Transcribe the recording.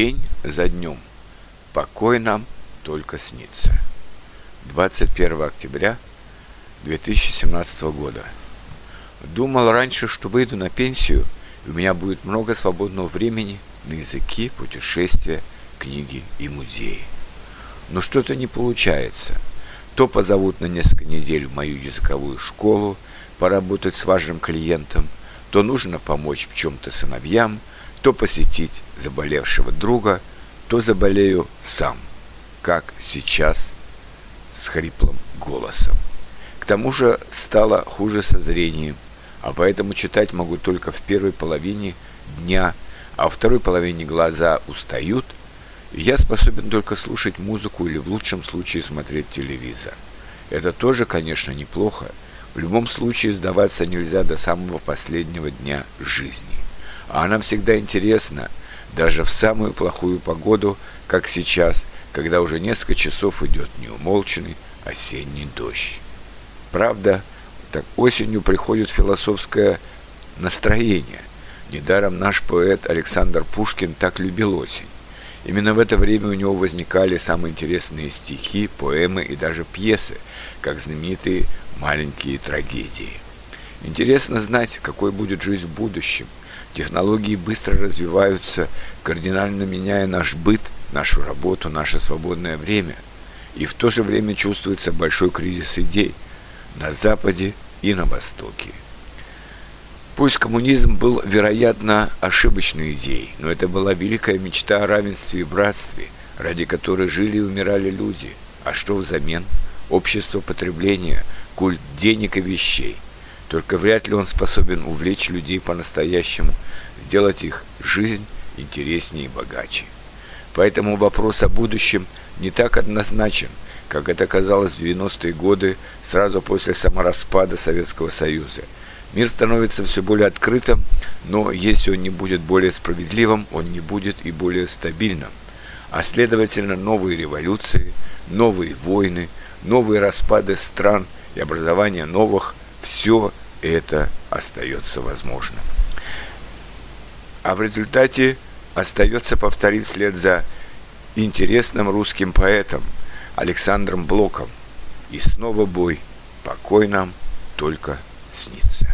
День за днем. Покой нам только снится. 21 октября 2017 года. Думал раньше, что выйду на пенсию, и у меня будет много свободного времени на языки, путешествия, книги и музеи. Но что-то не получается. То позовут на несколько недель в мою языковую школу, поработать с важным клиентом, то нужно помочь в чем-то сыновьям, то посетить заболевшего друга, то заболею сам, как сейчас с хриплым голосом. К тому же стало хуже со зрением, а поэтому читать могу только в первой половине дня, а во второй половине глаза устают, и я способен только слушать музыку или в лучшем случае смотреть телевизор. Это тоже, конечно, неплохо. В любом случае сдаваться нельзя до самого последнего дня жизни. А она всегда интересна, даже в самую плохую погоду, как сейчас, когда уже несколько часов идет неумолчный осенний дождь. Правда, так осенью приходит философское настроение. Недаром наш поэт Александр Пушкин так любил осень. Именно в это время у него возникали самые интересные стихи, поэмы и даже пьесы, как знаменитые маленькие трагедии. Интересно знать, какой будет жизнь в будущем, Технологии быстро развиваются, кардинально меняя наш быт, нашу работу, наше свободное время. И в то же время чувствуется большой кризис идей на Западе и на Востоке. Пусть коммунизм был, вероятно, ошибочной идеей, но это была великая мечта о равенстве и братстве, ради которой жили и умирали люди. А что взамен? Общество потребления, культ денег и вещей – только вряд ли он способен увлечь людей по-настоящему, сделать их жизнь интереснее и богаче. Поэтому вопрос о будущем не так однозначен, как это казалось в 90-е годы, сразу после самораспада Советского Союза. Мир становится все более открытым, но если он не будет более справедливым, он не будет и более стабильным. А следовательно, новые революции, новые войны, новые распады стран и образование новых – все это остается возможным. А в результате остается повторить след за интересным русским поэтом Александром Блоком. И снова бой, покой нам только снится.